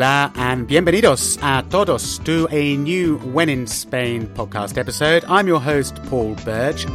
Hola and bienvenidos a todos to a new When in Spain podcast episode. I'm your host, Paul Burge.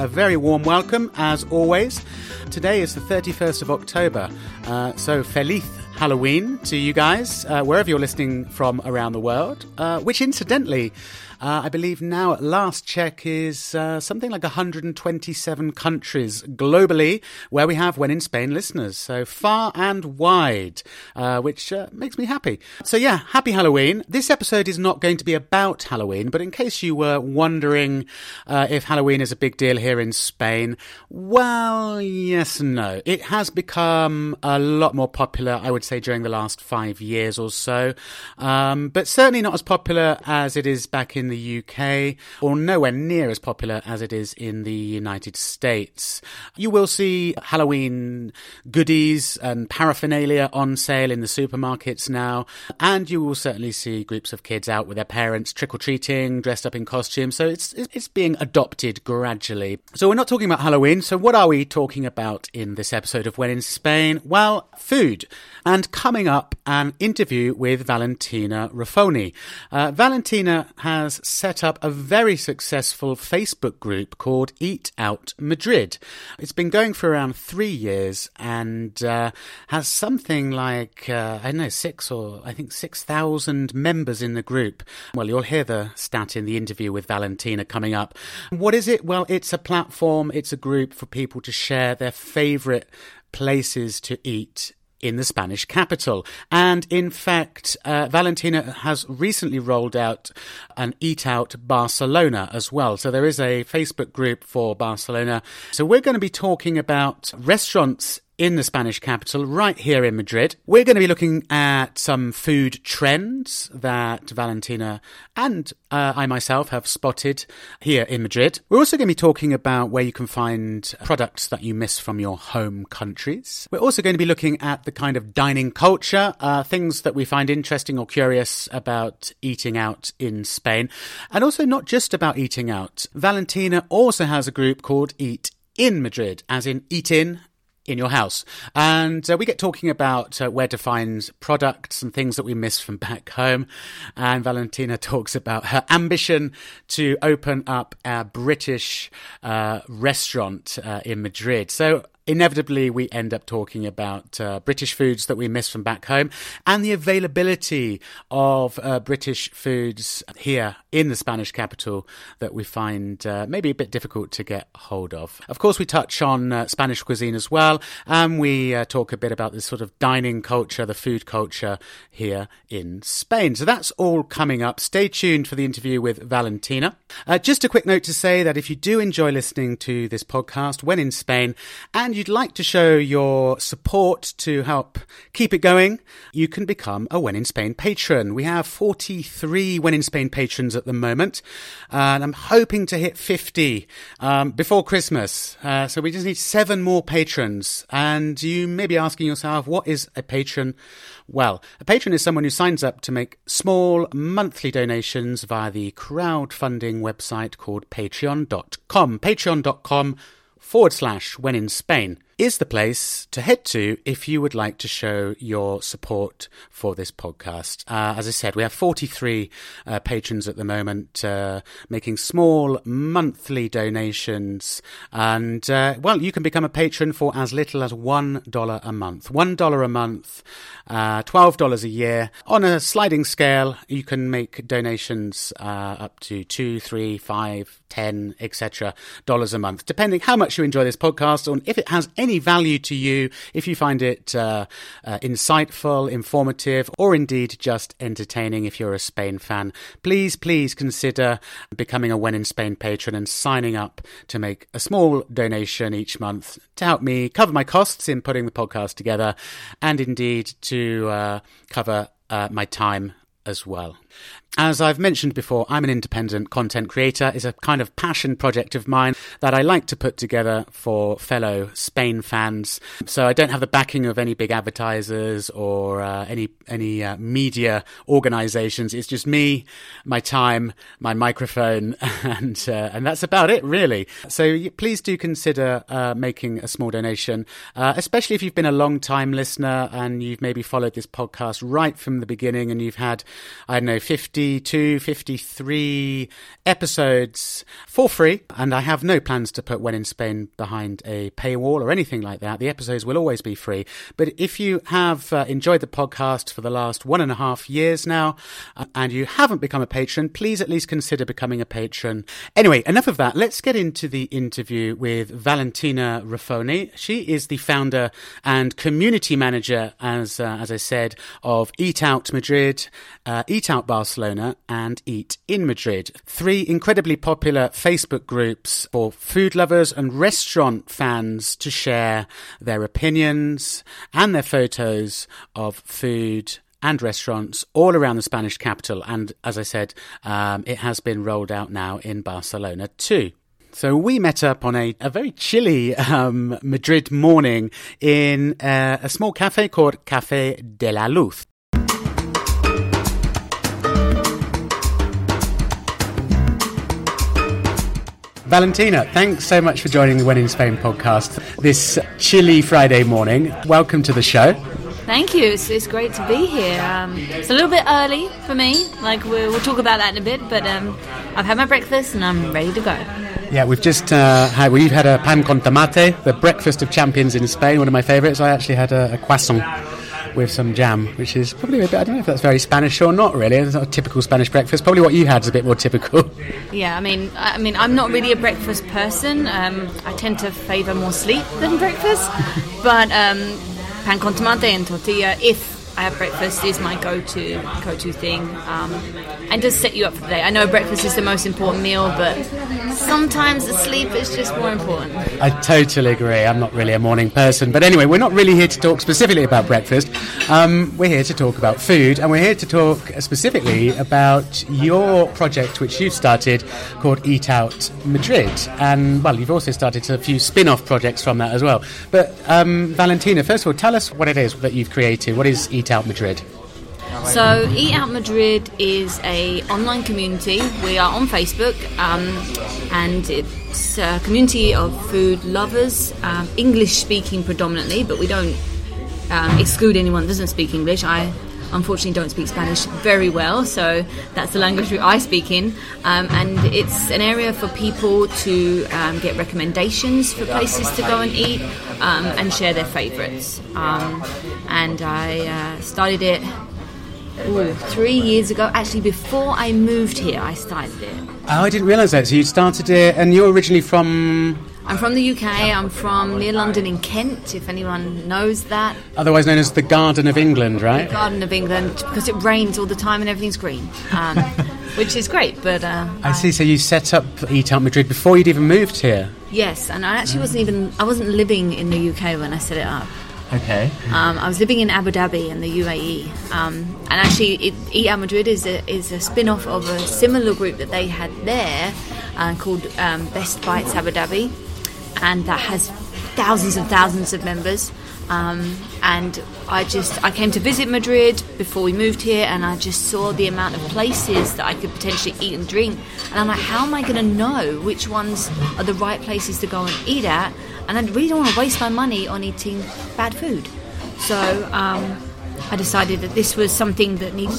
A very warm welcome, as always. Today is the 31st of October, uh, so feliz Halloween to you guys, uh, wherever you're listening from around the world, uh, which incidentally, uh, I believe now at last check is uh, something like 127 countries globally where we have When in Spain listeners. So far and wide, uh, which uh, makes me happy. So yeah, happy Halloween. This episode is not going to be about Halloween, but in case you were wondering uh, if Halloween is a big deal here in Spain, well, yes and no. It has become a lot more popular, I would say, during the last five years or so, um, but certainly not as popular as it is back in in the UK, or nowhere near as popular as it is in the United States. You will see Halloween goodies and paraphernalia on sale in the supermarkets now, and you will certainly see groups of kids out with their parents trick or treating, dressed up in costumes. So it's it's being adopted gradually. So we're not talking about Halloween. So what are we talking about in this episode of When in Spain? Well, food. And coming up, an interview with Valentina Ruffoni. Uh, Valentina has set up a very successful Facebook group called Eat Out Madrid. It's been going for around three years and uh, has something like, uh, I don't know, six or I think 6,000 members in the group. Well, you'll hear the stat in the interview with Valentina coming up. What is it? Well, it's a platform, it's a group for people to share their favorite places to eat in the Spanish capital. And in fact, uh, Valentina has recently rolled out an Eat Out Barcelona as well. So there is a Facebook group for Barcelona. So we're going to be talking about restaurants in the Spanish capital, right here in Madrid. We're going to be looking at some food trends that Valentina and uh, I myself have spotted here in Madrid. We're also going to be talking about where you can find products that you miss from your home countries. We're also going to be looking at the kind of dining culture, uh, things that we find interesting or curious about eating out in Spain, and also not just about eating out. Valentina also has a group called Eat in Madrid, as in eat in in your house. And uh, we get talking about uh, where to find products and things that we miss from back home. And Valentina talks about her ambition to open up a British uh, restaurant uh, in Madrid. So inevitably we end up talking about uh, British foods that we miss from back home and the availability of uh, British foods here in the Spanish capital that we find uh, maybe a bit difficult to get hold of. Of course, we touch on uh, Spanish cuisine as well, and we uh, talk a bit about this sort of dining culture, the food culture here in Spain. So that's all coming up. Stay tuned for the interview with Valentina. Uh, just a quick note to say that if you do enjoy listening to this podcast when in Spain and you'd like to show your support to help keep it going, you can become a When in Spain patron. We have 43 When in Spain patrons at the moment, and I'm hoping to hit 50 um, before Christmas. Uh, so we just need seven more patrons. And you may be asking yourself, what is a patron? Well, a patron is someone who signs up to make small monthly donations via the crowdfunding website called patreon.com. Patreon.com forward slash when in Spain is the place to head to if you would like to show your support for this podcast. Uh, as I said, we have 43 uh, patrons at the moment uh, making small monthly donations. And, uh, well, you can become a patron for as little as $1 a month. $1 a month, uh, $12 a year. On a sliding scale, you can make donations uh, up to two, three, five, ten, etc. dollars a month, depending how much you enjoy this podcast and if it has any any value to you, if you find it uh, uh, insightful, informative, or indeed just entertaining if you're a Spain fan, please, please consider becoming a When in Spain patron and signing up to make a small donation each month to help me cover my costs in putting the podcast together and indeed to uh, cover uh, my time as well. As I've mentioned before, I'm an independent content creator. It's a kind of passion project of mine that I like to put together for fellow Spain fans. So I don't have the backing of any big advertisers or uh, any any uh, media organizations. It's just me, my time, my microphone, and uh, and that's about it, really. So please do consider uh, making a small donation, uh, especially if you've been a long time listener and you've maybe followed this podcast right from the beginning and you've had, I don't know, 50 52, 53 episodes for free. And I have no plans to put When in Spain behind a paywall or anything like that. The episodes will always be free. But if you have uh, enjoyed the podcast for the last one and a half years now uh, and you haven't become a patron, please at least consider becoming a patron. Anyway, enough of that. Let's get into the interview with Valentina Ruffoni. She is the founder and community manager, as, uh, as I said, of Eat Out Madrid, uh, Eat Out Barcelona, Barcelona and Eat in Madrid. Three incredibly popular Facebook groups for food lovers and restaurant fans to share their opinions and their photos of food and restaurants all around the Spanish capital. And as I said, um, it has been rolled out now in Barcelona too. So we met up on a, a very chilly um, Madrid morning in uh, a small cafe called Cafe de la Luz. Valentina, thanks so much for joining the When in Spain podcast this chilly Friday morning. Welcome to the show. Thank you. It's, it's great to be here. Um, it's a little bit early for me. Like we'll, we'll talk about that in a bit, but um, I've had my breakfast and I'm ready to go. Yeah, we've just uh, had we've had a pan con tomate, the breakfast of champions in Spain. One of my favourites. I actually had a, a croissant with some jam, which is probably a bit, I don't know if that's very Spanish or not really. It's not a typical Spanish breakfast. Probably what you had is a bit more typical. Yeah, I mean, I mean, I'm not really a breakfast person. Um, I tend to favour more sleep than breakfast. but um, pan con tomate and tortilla, if I have breakfast is my go-to go-to thing, um, and just set you up for the day. I know breakfast is the most important meal, but sometimes the sleep is just more important. I totally agree. I'm not really a morning person, but anyway, we're not really here to talk specifically about breakfast. Um, we're here to talk about food, and we're here to talk specifically about your project, which you've started, called Eat Out Madrid, and well, you've also started a few spin-off projects from that as well. But um, Valentina, first of all, tell us what it is that you've created. What is Eat Eat Out Madrid? So, Eat Out Madrid is a online community. We are on Facebook, um, and it's a community of food lovers, um, English speaking predominantly, but we don't um, exclude anyone that doesn't speak English. I unfortunately don't speak Spanish very well, so that's the language I speak in. Um, and it's an area for people to um, get recommendations for places to go and eat um, and share their favourites. Um, and I uh, started it ooh, three years ago. Actually, before I moved here, I started it. Oh, I didn't realise that. So you started it, and you're originally from I'm from the UK. I'm from near London in Kent, if anyone knows that. Otherwise known as the Garden of England, right? The Garden of England, because it rains all the time and everything's green, um, which is great. But uh, I see. So you set up Eat Out Madrid before you'd even moved here. Yes, and I actually wasn't even. I wasn't living in the UK when I set it up. Okay. Um, I was living in Abu Dhabi in the UAE, um, and actually, it, Eat Out Madrid is a, is a spin off of a similar group that they had there uh, called um, Best Bites Abu Dhabi and that has thousands and thousands of members. Um, and I just I came to visit Madrid before we moved here, and I just saw the amount of places that I could potentially eat and drink, and I'm like, how am I going to know which ones are the right places to go and eat at? And I really don't want to waste my money on eating bad food. So um, I decided that this was something that needed,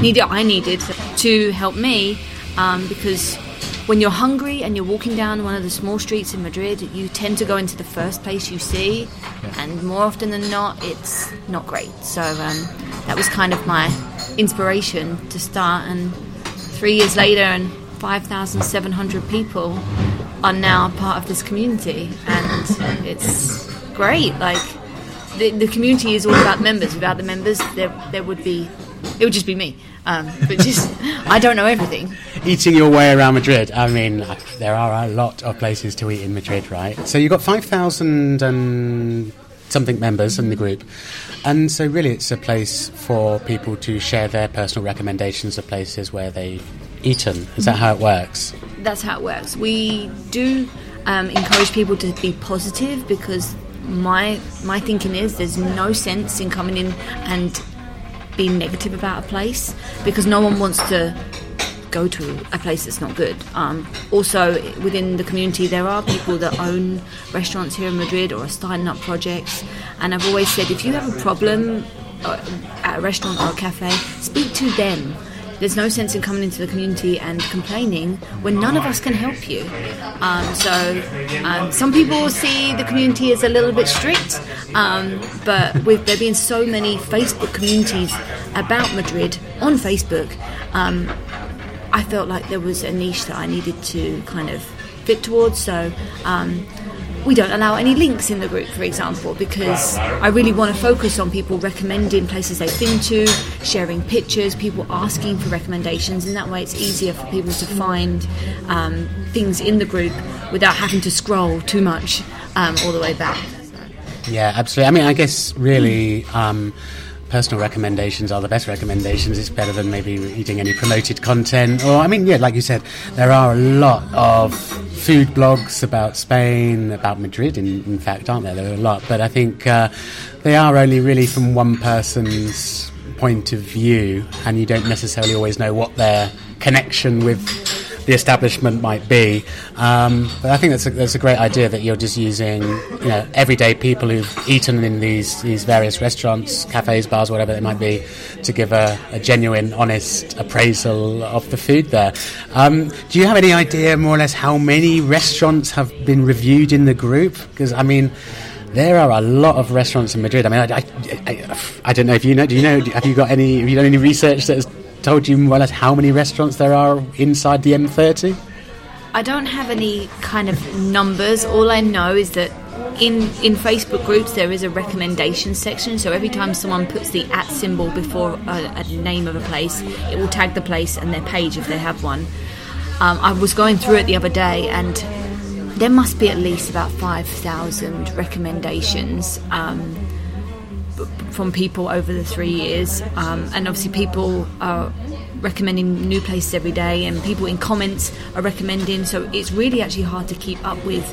needed I needed to help me um, because when you're hungry and you're walking down one of the small streets in Madrid, you tend to go into the first place you see, yeah. and more often than not, it's not great. So um, that was kind of my inspiration to start. And three years later, and 5,700 people are now part of this community, and it's great. Like the, the community is all about members. Without the members, there there would be it would just be me. Um, but just, I don't know everything. Eating your way around Madrid. I mean, there are a lot of places to eat in Madrid, right? So you've got 5,000 and something members in the group. And so, really, it's a place for people to share their personal recommendations of places where they've eaten. Is that how it works? That's how it works. We do um, encourage people to be positive because my my thinking is there's no sense in coming in and being negative about a place because no one wants to go to a place that's not good. Um, also, within the community, there are people that own restaurants here in Madrid or are starting up projects. And I've always said if you have a problem uh, at a restaurant or a cafe, speak to them. There's no sense in coming into the community and complaining when none of us can help you. Um, so, um, some people see the community as a little bit strict, um, but with there being so many Facebook communities about Madrid on Facebook, um, I felt like there was a niche that I needed to kind of fit towards. So um, we don't allow any links in the group, for example, because I really want to focus on people recommending places they've been to, sharing pictures, people asking for recommendations, and that way it's easier for people to find um, things in the group without having to scroll too much um, all the way back. Yeah, absolutely. I mean, I guess really. Um, personal recommendations are the best recommendations. It's better than maybe eating any promoted content. Or, I mean, yeah, like you said, there are a lot of food blogs about Spain, about Madrid, in, in fact, aren't there? There are a lot. But I think uh, they are only really from one person's point of view, and you don't necessarily always know what their connection with the establishment might be. Um, but I think that's a, that's a great idea that you're just using you know everyday people who've eaten in these these various restaurants, cafes, bars, whatever they might be, to give a, a genuine, honest appraisal of the food there. Um, do you have any idea, more or less, how many restaurants have been reviewed in the group? Because I mean. There are a lot of restaurants in Madrid. I mean, I, I, I, I, don't know if you know. Do you know? Have you got any? Have you done any research that has told you or less how many restaurants there are inside the M30? I don't have any kind of numbers. All I know is that in in Facebook groups there is a recommendation section. So every time someone puts the at symbol before a, a name of a place, it will tag the place and their page if they have one. Um, I was going through it the other day and there must be at least about 5,000 recommendations. Um, from people over the three years, um, and obviously people are recommending new places every day, and people in comments are recommending. So it's really actually hard to keep up with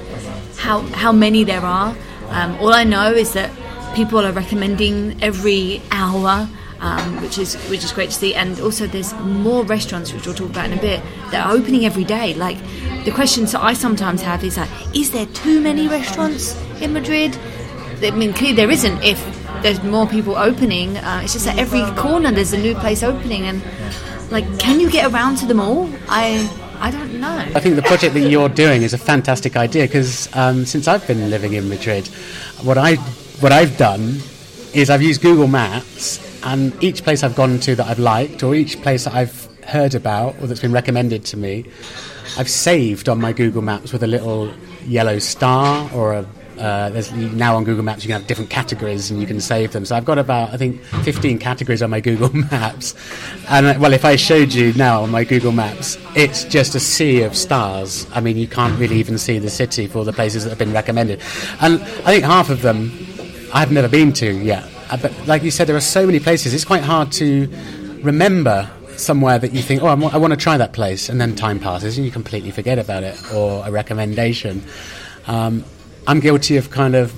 how how many there are. Um, all I know is that people are recommending every hour. Um, which is which is great to see, and also there's more restaurants, which we'll talk about in a bit, that are opening every day. Like the questions that I sometimes have is like, is there too many restaurants in Madrid? I mean, clearly there isn't. If there's more people opening. Uh, it's just that every corner there's a new place opening, and like, can you get around to them all? I I don't know. I think the project that you're doing is a fantastic idea because um, since I've been living in Madrid, what I what I've done is I've used Google Maps, and each place I've gone to that I've liked, or each place that I've heard about or that's been recommended to me, I've saved on my Google Maps with a little yellow star or a uh, there's now on Google Maps you can have different categories and you can save them. So I've got about I think 15 categories on my Google Maps, and uh, well, if I showed you now on my Google Maps, it's just a sea of stars. I mean, you can't really even see the city for the places that have been recommended, and I think half of them I've never been to yet. Uh, but like you said, there are so many places. It's quite hard to remember somewhere that you think, oh, I want to try that place, and then time passes and you completely forget about it, or a recommendation. Um, I'm guilty of kind of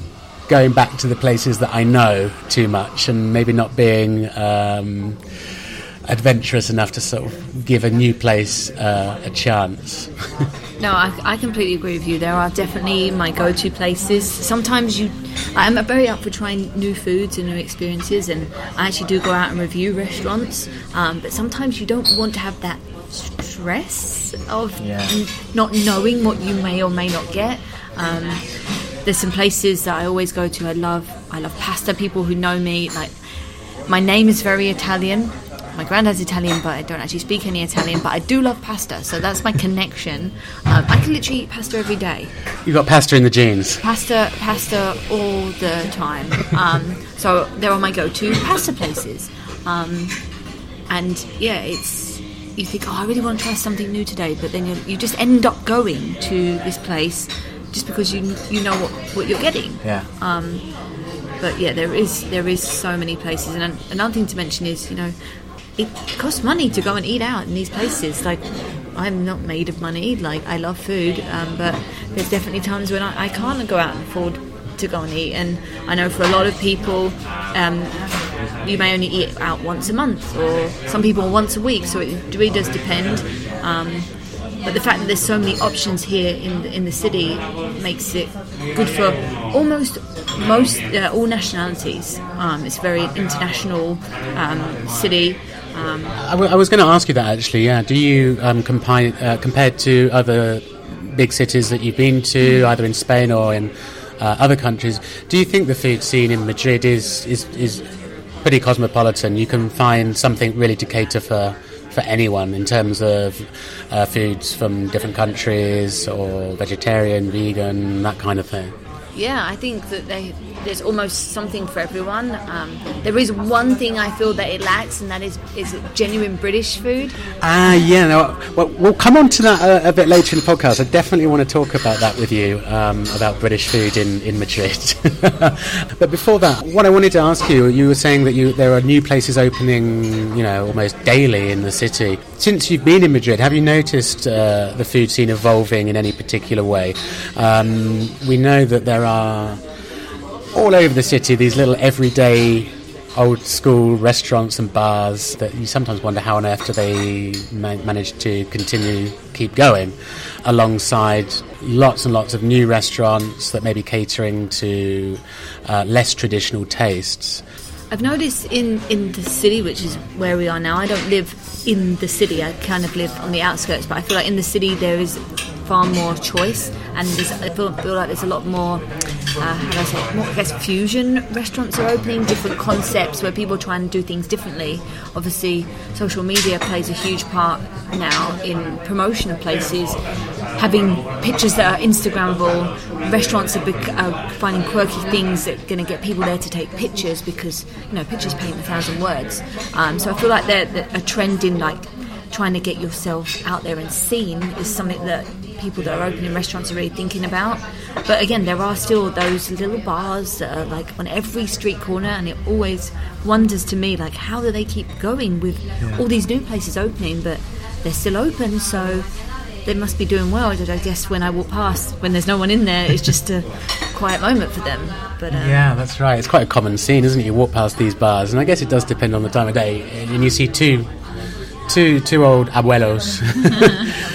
going back to the places that I know too much and maybe not being um, adventurous enough to sort of give a new place uh, a chance. no, I, I, completely agree with you. There are definitely my go to places. Sometimes you, I'm very up for trying new foods and new experiences, and I actually do go out and review restaurants, um, but sometimes you don't want to have that stress of yeah. not knowing what you may or may not get. Um, there's some places that I always go to. I love I love pasta. People who know me, like my name is very Italian. My granddad's Italian, but I don't actually speak any Italian. But I do love pasta, so that's my connection. Um, I can literally eat pasta every day. You've got pasta in the genes. Pasta, pasta all the time. Um, so there are my go-to pasta places. Um, and yeah, it's you think, oh, I really want to try something new today, but then you, you just end up going to this place just because you you know what, what you're getting. Yeah. Um, but yeah, there is there is so many places. And another thing to mention is, you know, it costs money to go and eat out in these places. Like, I'm not made of money. Like, I love food, um, but there's definitely times when I, I, can't go out and afford to go and eat. And I know for a lot of people, um, you may only eat out once a month, or some people once a week. So it really does depend. Um, but the fact that there's so many options here in the, in the city makes it good for almost most uh, all nationalities. Um, it's a very international um, city. Um, I, w- I was going to ask you that actually. Yeah, do you um, compare uh, compared to other big cities that you've been to, either in Spain or in uh, other countries? Do you think the food scene in Madrid is is, is pretty cosmopolitan? You can find something really to cater for for anyone in terms of uh, foods from different countries or vegetarian, vegan, that kind of thing. Yeah, I think that they, there's almost something for everyone. Um, there is one thing I feel that it lacks, and that is is genuine British food. Ah, uh, yeah. No, well, we'll come on to that a, a, bit later in the podcast. I definitely want to talk about that with you um, about British food in in Madrid. but before that, what I wanted to ask you, you were saying that you there are new places opening, you know, almost daily in the city. Since you've been in Madrid, have you noticed uh, the food scene evolving in any particular way? Um, we know that there are all over the city these little everyday old school restaurants and bars that you sometimes wonder how on earth do they ma- manage to continue keep going alongside lots and lots of new restaurants that may be catering to uh, less traditional tastes I've noticed in, in the city, which is where we are now, I don't live in the city, I kind of live on the outskirts, but I feel like in the city there is far more choice, and I feel, feel, like there's a lot more, uh, how do I say, more, I guess, fusion restaurants are opening, different concepts where people try and do things differently. Obviously, social media plays a huge part now in promotion of places, having pictures that are Instagrammable. Restaurants are, bec- are finding quirky things that are going to get people there to take pictures because you know pictures paint a thousand words. Um, so I feel like they're, they're a trend in like trying to get yourself out there and seen is something that people that are opening restaurants are really thinking about. But again, there are still those little bars that are like on every street corner, and it always wonders to me like how do they keep going with yeah. all these new places opening, but they're still open, so they must be doing well. I guess when I walk past, when there's no one in there, it's just a quiet moment for them. But um, yeah, that's right. It's quite a common scene, isn't it? You walk past these bars, and I guess it does depend on the time of day, and you see two two two old abuelos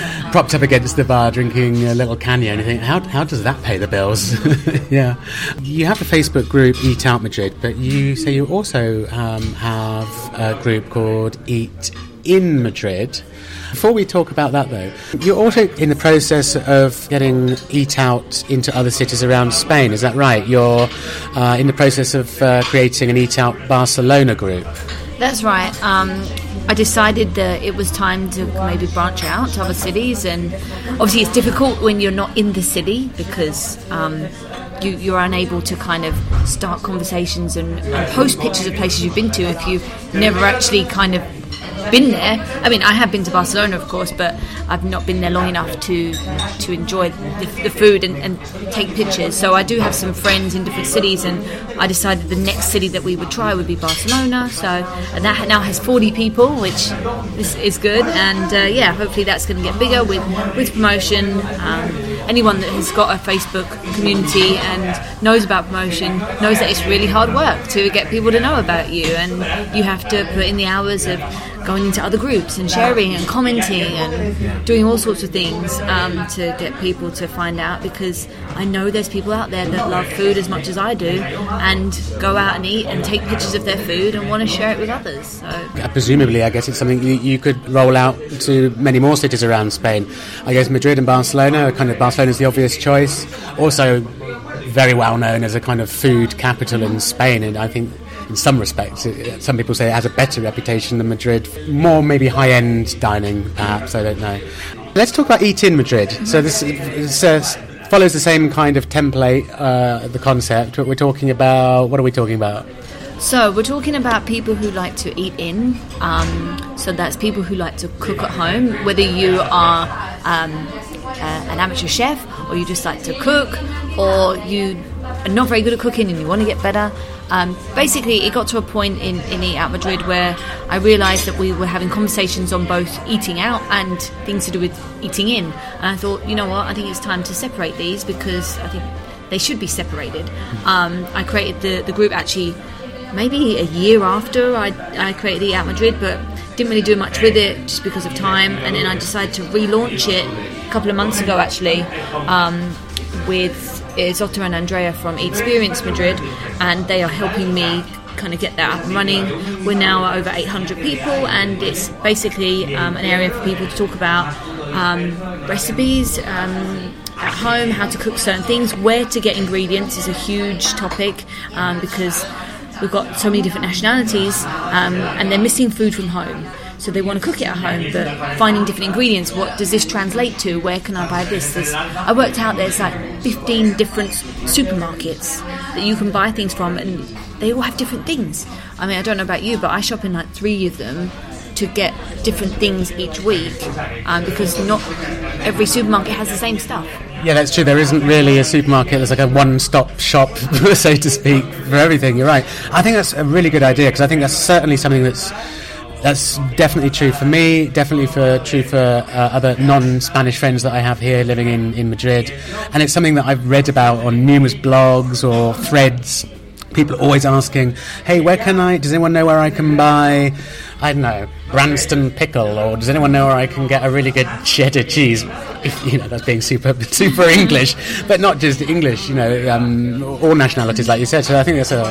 propped up against the bar drinking a little caña and you think how, how does that pay the bills? Yeah. You have a facebook group eat out madrid but you say you also um, have a group called eat in madrid. Before we talk about that though you're also in the process of getting eat out into other cities around spain is that right? You're uh, in the process of uh, creating an eat out barcelona group that's right. Um, I decided that it was time to maybe branch out to other cities, and obviously it's difficult when you're not in the city because um, you, you're unable to kind of start conversations and, and post pictures of places you've been to if you've never actually kind of been there. I mean, I have been to Barcelona, of course, but I've not been there long enough to to enjoy the, the food and, and, take pictures. So I do have some friends in different cities, and I decided the next city that we would try would be Barcelona. So that now has 40 people, which is, is good. And uh, yeah, hopefully that's going to get bigger with with promotion. Um, anyone that has got a Facebook community and knows about promotion knows that it's really hard work to get people to know about you, and you have to put in the hours of going into other groups and sharing and commenting and doing all sorts of things um, to get people to find out because I know there's people out there that love food as much as I do and go out and eat and take pictures of their food and want to share it with others. So. Presumably, I guess it's something you, you, could roll out to many more cities around Spain. I guess Madrid and Barcelona, are kind of is the obvious choice. Also, very well known as a kind of food capital in Spain, and I think in some respects. It, some people say it has a better reputation than Madrid. More maybe high end dining, perhaps, I don't know. Let's talk about Eat in Madrid. So this, this uh, follows the same kind of template, uh, the concept, but we're talking about what are we talking about? So we're talking about people who like to eat in. Um, so that's people who like to cook at home, whether you are um, uh, an amateur chef or you just like to cook or you are not very good at cooking and you want to get better Um, basically, it got to a point in, in Eat Out Madrid where I realised that we were having conversations on both eating out and things to do with eating in. And I thought, you know what, I think it's time to separate these because I think they should be separated. Um, I created the, the group actually maybe a year after I, I created Eat Out Madrid, but didn't really do much with it just because of time. And then I decided to relaunch it a couple of months ago actually um, with Zota and Andrea from Experience Madrid, and they are helping me kind of get that up and running. We're now over 800 people, and it's basically um, an area for people to talk about um, recipes. Um, at home, how to cook certain things, where to get ingredients is a huge topic um, because we've got so many different nationalities um, and they're missing food from home. So they want to cook it at home but finding different ingredients what does this translate to? Where can i buy this? There's, i worked out there's like 15 different supermarkets that you can buy things from and they all have different things. I mean i don't know about you but i shop in like three of them to get different things each week um, because not every supermarket has the same stuff yeah, that's true. There isn't really a supermarket. There's like a one-stop shop, so to speak, for everything. You're right. I think that's a really good idea because I think that's certainly something that's that's definitely true for me. Definitely for true for uh, other non-Spanish friends that I have here living in in Madrid, and it's something that I've read about on numerous blogs or threads. People are always asking, "Hey, where can I? Does anyone know where I can buy?" I don't know, Branston pickle, or does anyone know where I can get a really good cheddar cheese? You know, that's being super super English, but not just English. You know, um, all nationalities, like you said. So I think that's a,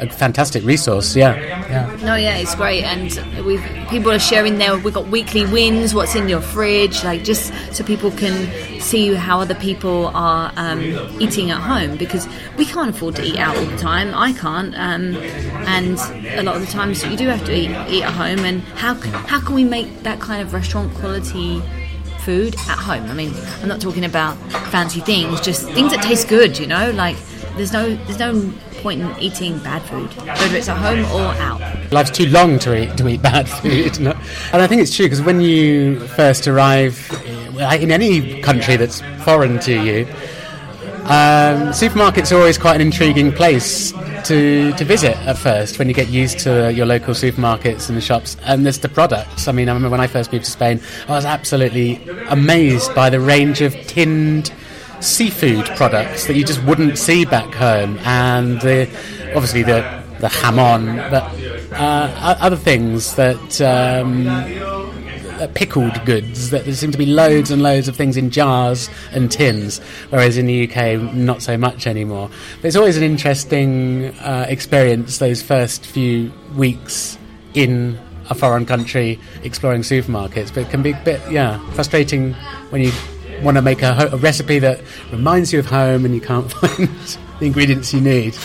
a, a, fantastic resource. Yeah, yeah. No, yeah, it's great, and we people are sharing there. We've got weekly wins. What's in your fridge? Like just so people can see how other people are um, eating at home because we can't afford to eat out all the time. I can't, um, and a lot of the times you do have to eat, eat at home. And how how can we make that kind of restaurant quality food at home? I mean, I'm not talking about fancy things, just things that taste good. You know, like there's no there's no point in eating bad food, whether it's at home or out. Life's too long to eat to eat bad food, and I think it's true because when you first arrive in any country that's foreign to you, um, supermarkets are always quite an intriguing place to, to visit at first when you get used to your local supermarkets and the shops and there's the products. I mean, I remember when I first moved to Spain, I was absolutely amazed by the range of tinned seafood products that you just wouldn't see back home, and the, obviously the the jamon, but uh, other things that. Um, uh, pickled goods. That there seem to be loads and loads of things in jars and tins, whereas in the UK, not so much anymore. But it's always an interesting uh, experience those first few weeks in a foreign country exploring supermarkets. But it can be a bit, yeah, frustrating when you want to make a, ho- a recipe that reminds you of home and you can't find the ingredients you need.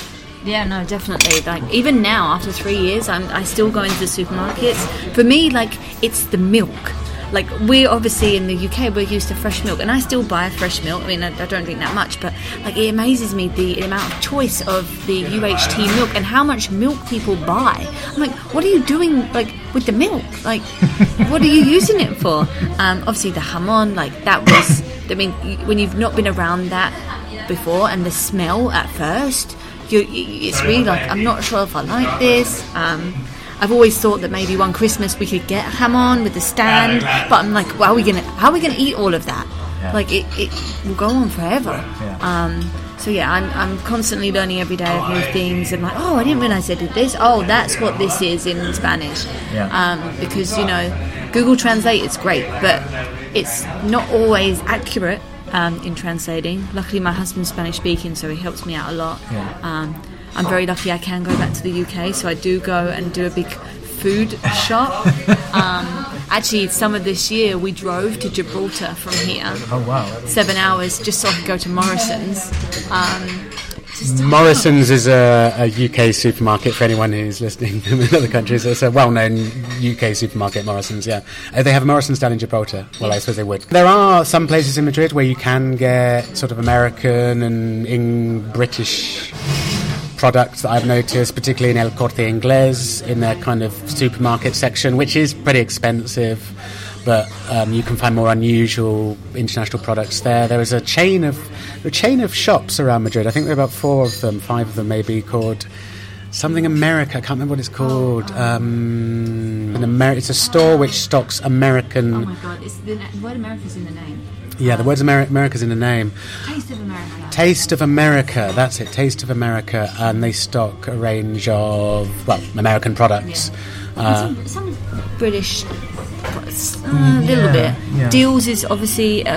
Yeah, no, definitely. Like even now, after three years, I'm I still go into the supermarkets. For me, like it's the milk. Like we're obviously in the UK, we're used to fresh milk, and I still buy fresh milk. I mean, I, I don't drink that much, but like it amazes me the amount of choice of the UHT milk and how much milk people buy. I'm like, what are you doing like with the milk? Like, what are you using it for? Um, obviously, the jamon, like that was. I mean, when you've not been around that before, and the smell at first you, it's really like I'm not sure if I like this. Um, I've always thought that maybe one Christmas we could get jamon with the stand, but I'm like, well, how are we gonna how are we gonna eat all of that? Yeah. Like it, it will go on forever. Yeah. Um, so yeah, I'm, I'm constantly learning every day of new things and like, oh, I didn't realize I did this. Oh, that's what this is in Spanish. Yeah. Um, because you know, Google Translate is great, but it's not always accurate um, in translating. Luckily, my husband's Spanish speaking, so he helps me out a lot. Yeah. Um, I'm very lucky I can go back to the UK, so I do go and do a big food shop. Um, actually, summer this year, we drove to Gibraltar from here. Oh, wow. Seven hours just so I could go to Morrison's. Um, Morrison's is a, a, UK supermarket for anyone who's listening from other countries. It's a well-known UK supermarket, Morrison's. Yeah, uh, they have a Morrison's down in Gibraltar. Well, I suppose they would. There are some places in Madrid where you can get sort of American and in British products that I've noticed, particularly in El Corte Inglés, in their kind of supermarket section, which is pretty expensive but um, you can find more unusual international products there. There is a chain of a chain of shops around Madrid. I think there are about four of them, five of them maybe, called something America. I can't remember what it's called. Um, an Ameri- it's a store which stocks American. Oh my god, it's the, word America's in the name. Yeah, the words Ameri- America's in the name. Taste of America. Taste of America. That's it. Taste of America, and they stock a range of well American products. Uh, some, some British, uh, a little bit. yeah. Deals is obviously a,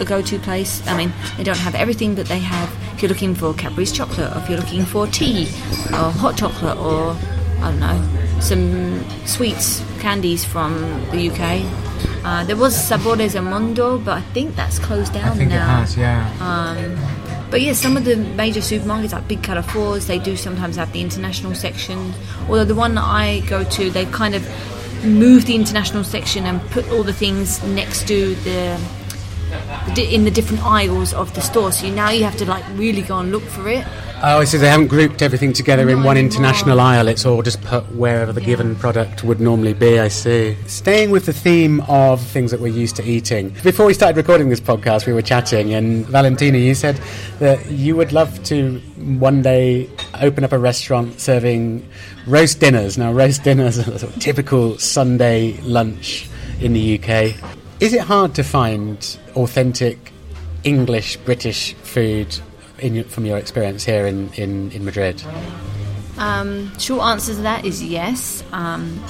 a go-to place. I mean, they don't have everything, but they have. If you're looking for Cadbury's chocolate, or if you're looking for tea, or hot chocolate, or I don't know, some sweets, candies from the UK. Uh, there was Sabores El Mundo, but I think that's closed down I think now. it has, yeah. Um, but yeah, some of the major supermarkets like Big Carrefours, they do sometimes have the international section. Although the one that I go to, they've kind of moved the international section and put all the things next to the in the different aisles of the store. So you, now you have to like really go and look for it. Oh, so they haven't grouped everything together in one international aisle. It's all just put wherever the given product would normally be. I see. Staying with the theme of things that we're used to eating. Before we started recording this podcast, we were chatting, and Valentina, you said that you would love to one day open up a restaurant serving roast dinners. Now, roast dinners are a sort of typical Sunday lunch in the UK. Is it hard to find authentic English British food in, from your experience here in, in, in Madrid? Um, short answer to that is yes. Um,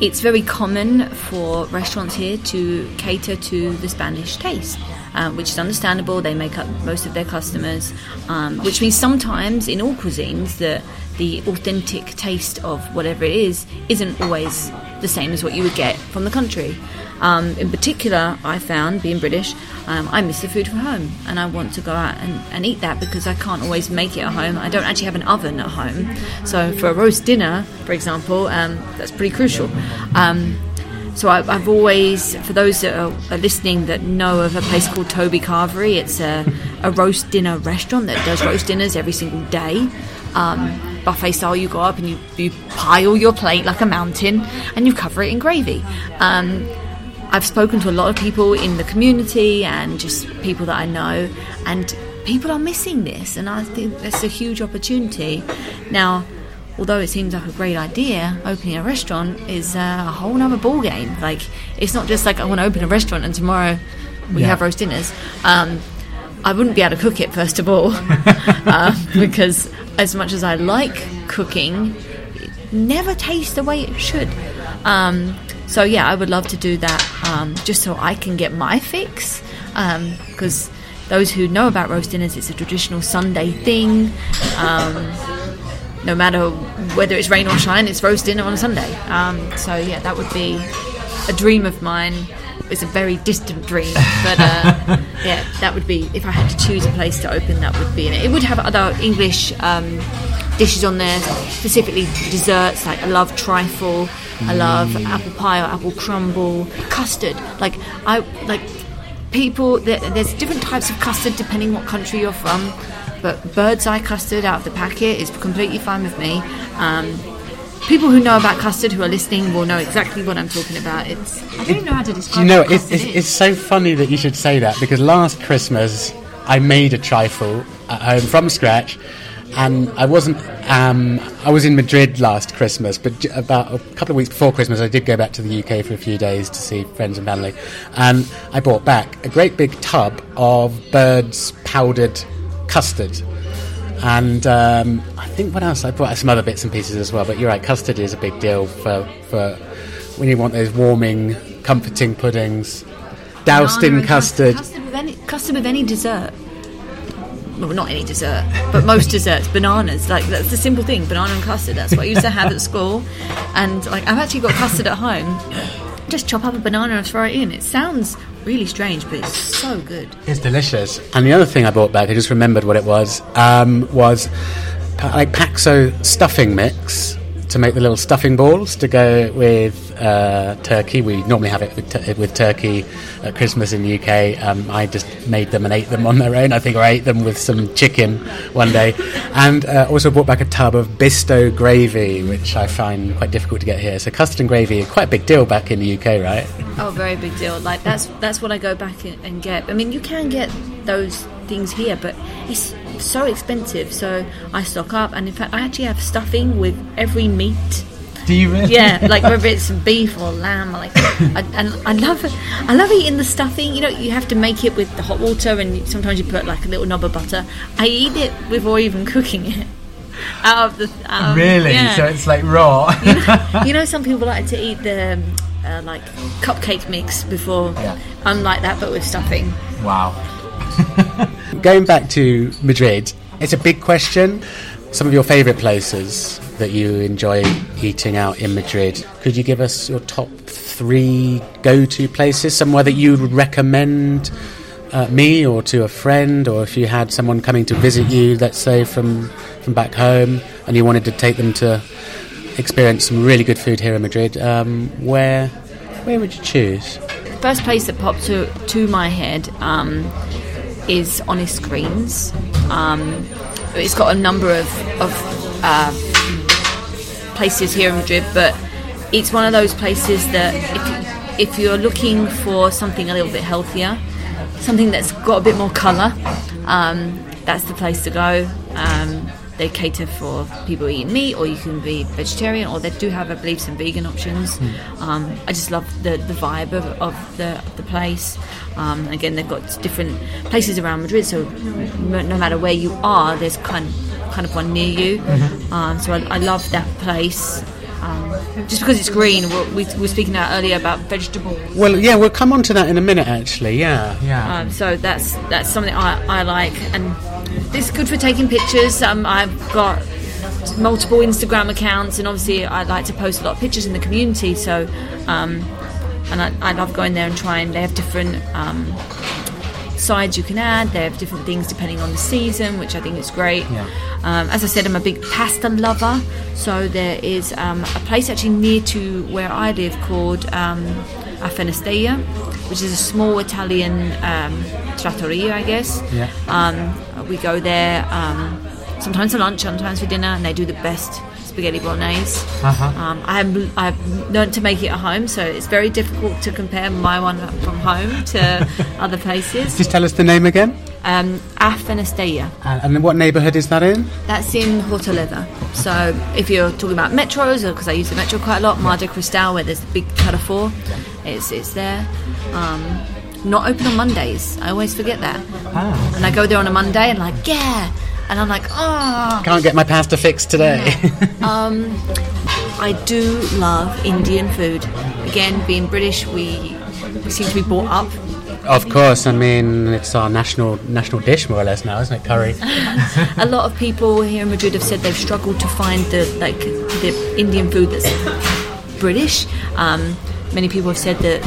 it's very common for restaurants here to cater to the Spanish taste, um, which is understandable. They make up most of their customers, um, which means sometimes in all cuisines the the authentic taste of whatever it is isn't always the same as what you would get from the country. Um, in particular, I found, being British, um, I miss the food from home and I want to go out and, and eat that because I can't always make it at home. I don't actually have an oven at home. So, for a roast dinner, for example, um, that's pretty crucial. Um, so, I, I've always, for those that are, are listening that know of a place called Toby Carvery, it's a, a roast dinner restaurant that does roast dinners every single day. Um, buffet style, you go up and you, you pile your plate like a mountain and you cover it in gravy. Um, I've spoken to a lot of people in the community and just people that I know, and people are missing this, and I think that's a huge opportunity. Now, although it seems like a great idea, opening a restaurant is uh, a whole other ball game. Like, it's not just like I want to open a restaurant and tomorrow we Yeah. have roast dinners. Um, I wouldn't be able to cook it first of all, uh, because as much as I like cooking, it never tastes the way it should. Um, so yeah, I would love to do that um, just so I can get my fix. Because those who know about roast dinners, it's a traditional Sunday thing. Um, no matter whether it's rain or shine, it's roast dinner on a Sunday. Um, so yeah, that would be a dream of mine. It's a very distant dream, but uh, yeah, that would be if I had to choose a place to open, that would be in it. It would have other English um, dishes on there, specifically desserts. Like I love trifle, I love apple pie or apple crumble, custard. Like I like people. There, there's different types of custard depending what country you're from. But bird's eye custard out of the packet is completely fine with me. Um, people who know about custard who are listening will know exactly what I'm talking about. It's I don't even know how to Do describe you know, it's, it's, it's so funny that you should say that because last Christmas I made a trifle at home from scratch, and I wasn't. Um, I was in Madrid last Christmas, but j- about a couple of weeks before Christmas, I did go back to the UK for a few days to see friends and family, and I brought back a great big tub of Bird's powdered custard. And um, I think what else I brought some other bits and pieces as well. But you're right, custard is a big deal for for when you want those warming, comforting puddings, doused Banana in custard. Custard with any custard with any dessert. Well, not any dessert, but most desserts. Bananas, like that's the simple thing. Banana and custard. That's what I used to have at school. And like I've actually got custard at home. Just chop up a banana and throw it in. It sounds really strange, but it's so good. It's delicious. And the other thing I brought back, I just remembered what it was, um, was like Paxo stuffing mix to make the little stuffing balls to go with uh, turkey. We normally have it with, tu- with turkey at Christmas in the UK. Um, I just made them and ate them on their own. I think I ate them with some chicken one day. And uh, also brought back a tub of Bisto gravy, which I find quite difficult to get here. So custard and gravy, quite a big deal back in the UK, right? Oh, very big deal. Like that's that's what I go back and get. I mean, you can get those things here, but it's so expensive. So I stock up, and in fact, I actually have stuffing with every meat. Do you really? Yeah, like whether it's beef or lamb, like, I, and I love, I love eating the stuffing. You know, you have to make it with the hot water, and sometimes you put like a little knob of butter. I eat it before even cooking it. Out of the of- really? yeah. So it's like raw. you, know, you know, some people like to eat the um, uh, like cupcake mix before. Yeah. I'm like that, but with stuffing. Wow. Going back to Madrid, it's a big question. Some of your favourite places that you enjoy eating out in Madrid. Could you give us your top three go to places? Somewhere that you would recommend uh, me or to a friend, or if you had someone coming to visit you, let's say from, from back home, and you wanted to take them to experience some really good food here in Madrid, um, where, where would you choose? First place that popped to to my head um, is Honest Greens. Um, it's got a number of of uh, places here in Madrid, but it's one of those places that if, if you're looking for something a little bit healthier, something that's got a bit more colour, um, that's the place to go. Um, they cater for people eating meat, or you can be vegetarian, or they do have, I believe, some vegan options. Um, I just love the, the vibe of, of the, the place. Um, again, they've got different places around Madrid, so no matter where you are, there's kind kind of one near you. Um, so I, I love that place. Um, just because it's green, we, we were speaking out earlier about vegetable Well, yeah, we'll come on to that in a minute, actually. Yeah, yeah. um, so that's that's something I, I like, and it's good for taking pictures. Um, I've got multiple Instagram accounts, and obviously I like to post a lot of pictures in the community. So, um, and I, I love going there and trying. They have different um, sides you can add. They have different things depending on the season, which I think is great. Yeah. Um, as I said, I'm a big pasta lover, so there is um, a place actually near to where I live called um, Afenesteia, which is a small Italian um, trattoria, I guess. Yeah. Um, we go there um, sometimes for lunch, sometimes for dinner, and they do the best spaghetti bolognese. Uh-huh. Um, I have I've learned to make it at home, so it's very difficult to compare my one from home to other places. Just tell us the name again. Um, Afenesteia. And, and what neighbourhood is that in? That's in Hortaleza. So if you're talking about metros, because I use the metro quite a lot, Mar de Cristal, where there's the big Carrefour, it's, it's there. Um, not open on Mondays. I always forget that. Ah. And I go there on a Monday and like, yeah. And I'm like, oh. Can't get my pasta fixed today. Um, I do love Indian food. Again, being British, we, we seem to be brought up. of course, I mean it's our national national dish more or less now, isn't it? Curry. a lot of people here in Madrid have said they've struggled to find the like the Indian food that's British. Um, many people have said that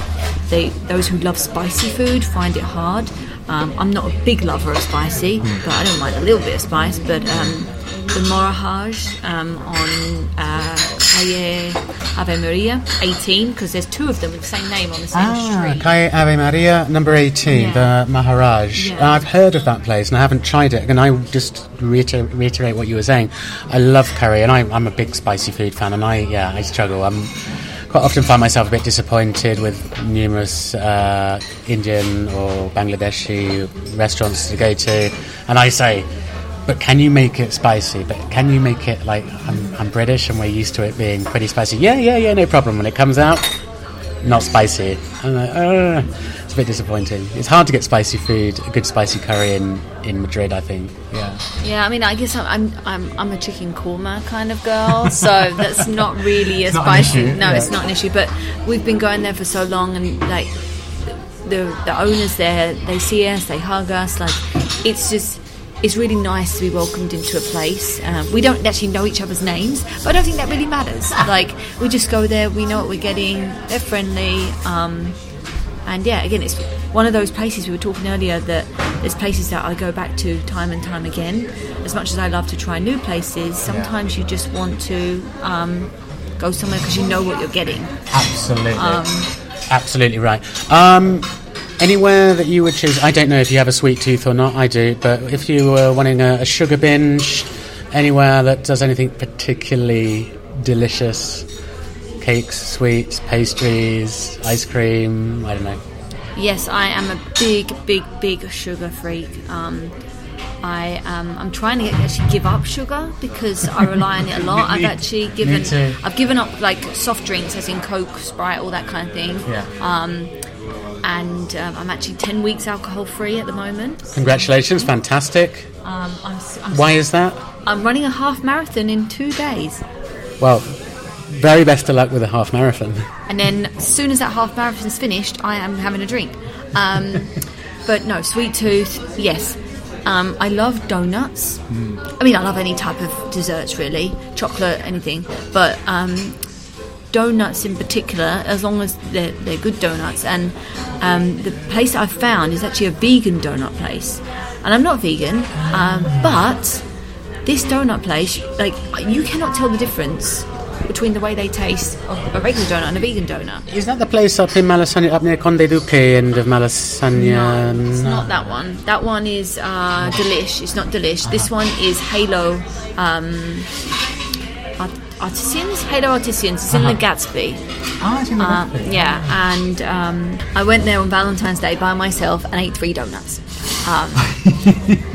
they those who love spicy food find it hard. Um, I'm not a big lover of spicy, but I don't mind a little bit of spice. But um, the Maharaj um, on uh, Calle Ave Maria 18, because there's two of them with the same name on the same Ah, street. Calle Ave Maria, number 18, Yeah. the Maharaj. Yeah. I've heard of that place and I haven't tried it. And I just reiter- reiterate what you were saying. I love curry and I, I'm a big spicy food fan and I, yeah, I struggle. I'm quite often find myself a bit disappointed with numerous uh, Indian or Bangladeshi restaurants to go to. And I say, but can you make it spicy? But can you make it like I'm, I'm British and we're used to it being pretty spicy? Yeah, yeah, yeah, no problem. When it comes out, not spicy. Like, "Ugh." It's a bit disappointing. It's hard to get spicy food, a good spicy curry in, in Madrid, I think. Yeah. Yeah, I mean, I guess I'm I'm I'm, I'm a chicken korma kind of girl, so that's not really a It's spicy. no, yeah. it's not an issue. But we've been going there for so long, and like the the owners there, they see us, they hug us. Like it's just. It's really nice to be welcomed into a place. Um, we don't actually know each other's names, but I don't think that really matters. Like we just go there, we know what we're getting. They're friendly, um, and yeah, again, it's one of those places we were talking earlier that there's places that I go back to time and time again. As much as I love to try new places, sometimes you just want to um, go somewhere because you know what you're getting. Absolutely. Absolutely right. Um, anywhere that you would choose, I don't know if you have a sweet tooth or not, I do, but if you were wanting a, a sugar binge, anywhere that does anything particularly delicious, cakes, sweets, pastries, ice cream, I don't know. Yes, I am a big, big, big sugar freak. Um, I um, I'm trying to get, actually give up sugar because I rely on it a lot. I've actually given I've given up like soft drinks, as in Coke, Sprite, all that kind of thing. Yeah. Um, and um, I'm actually ten weeks alcohol free at the moment. Congratulations, fantastic. Um, I'm, I'm, Why is that? I'm running a half marathon in two days. Well, very best of luck with a half marathon. And then as soon as that half marathon's finished, I am having a drink. Um, but no, sweet tooth, yes. Um, I love donuts. I mean, I love any type of desserts, really, chocolate, anything. But um, donuts in particular, as long as they're, they're good donuts. And um, the place I've found is actually a vegan donut place. And I'm not vegan, um, but this donut place, like, you cannot tell the difference between the way they taste of a regular donut and a vegan donut. Is that the place up in Malasaña, up near Conde Duque end of Malasaña? No, it's not that one. That one is uh, Delish. It's not Delish. This one is Halo um, Artisans. Halo Artisans. It's in the Gatsby. Ah, it's in the Uh, Gatsby. yeah, and um, I went there on Valentine's Day by myself and ate three donuts. Um,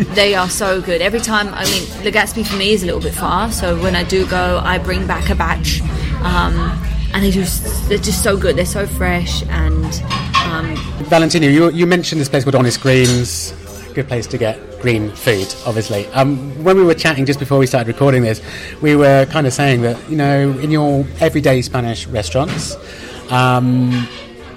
they are so good. Every time, I mean, the Gatsby for me is a little bit far, so when I do go, I bring back a batch, um, and they just they're just so good. They're so fresh, and um, Valentina, you, you mentioned this place called Honest Greens. Good place to get green food, obviously. Um, when we were chatting just before we started recording this, we were kind of saying that, you know, in your everyday Spanish restaurants, um,